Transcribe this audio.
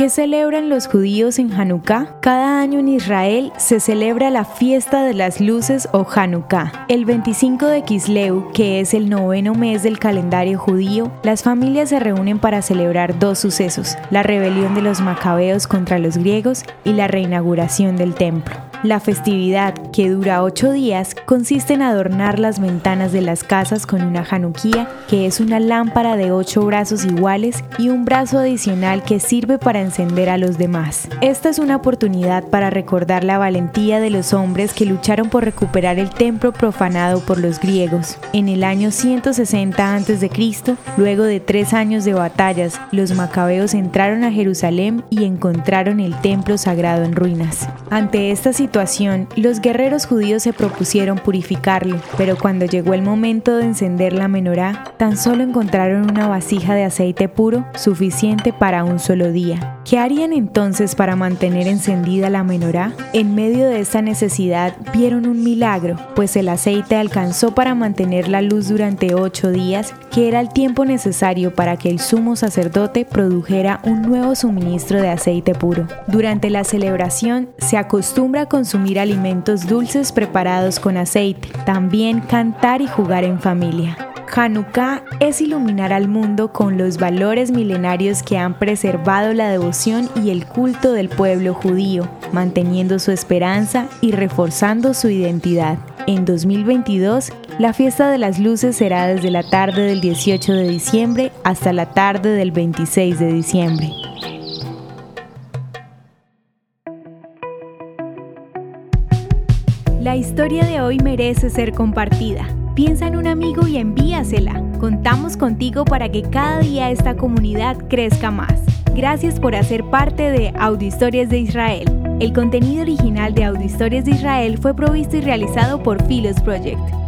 ¿Qué celebran los judíos en Hanukkah? Cada año en Israel se celebra la fiesta de las luces o Hanukkah. El 25 de Kisleu, que es el noveno mes del calendario judío, las familias se reúnen para celebrar dos sucesos, la rebelión de los macabeos contra los griegos y la reinauguración del templo. La festividad, que dura ocho días, consiste en adornar las ventanas de las casas con una januquía, que es una lámpara de ocho brazos iguales y un brazo adicional que sirve para encender a los demás. Esta es una oportunidad para recordar la valentía de los hombres que lucharon por recuperar el templo profanado por los griegos. En el año 160 a.C., luego de tres años de batallas, los macabeos entraron a Jerusalén y encontraron el templo sagrado en ruinas. Ante esta situación, los guerreros judíos se propusieron purificarlo, pero cuando llegó el momento de encender la menorá, tan solo encontraron una vasija de aceite puro suficiente para un solo día. ¿Qué harían entonces para mantener encendida la menorá? En medio de esta necesidad vieron un milagro, pues el aceite alcanzó para mantener la luz durante ocho días, que era el tiempo necesario para que el sumo sacerdote produjera un nuevo suministro de aceite puro. Durante la celebración se acostumbra consumir alimentos dulces preparados con aceite, también cantar y jugar en familia. Hanukkah es iluminar al mundo con los valores milenarios que han preservado la devoción y el culto del pueblo judío, manteniendo su esperanza y reforzando su identidad. En 2022, la fiesta de las luces será desde la tarde del 18 de diciembre hasta la tarde del 26 de diciembre. La historia de hoy merece ser compartida. Piensa en un amigo y envíasela. Contamos contigo para que cada día esta comunidad crezca más. Gracias por hacer parte de Audio Historias de Israel. El contenido original de Audio Historias de Israel fue provisto y realizado por Philos Project.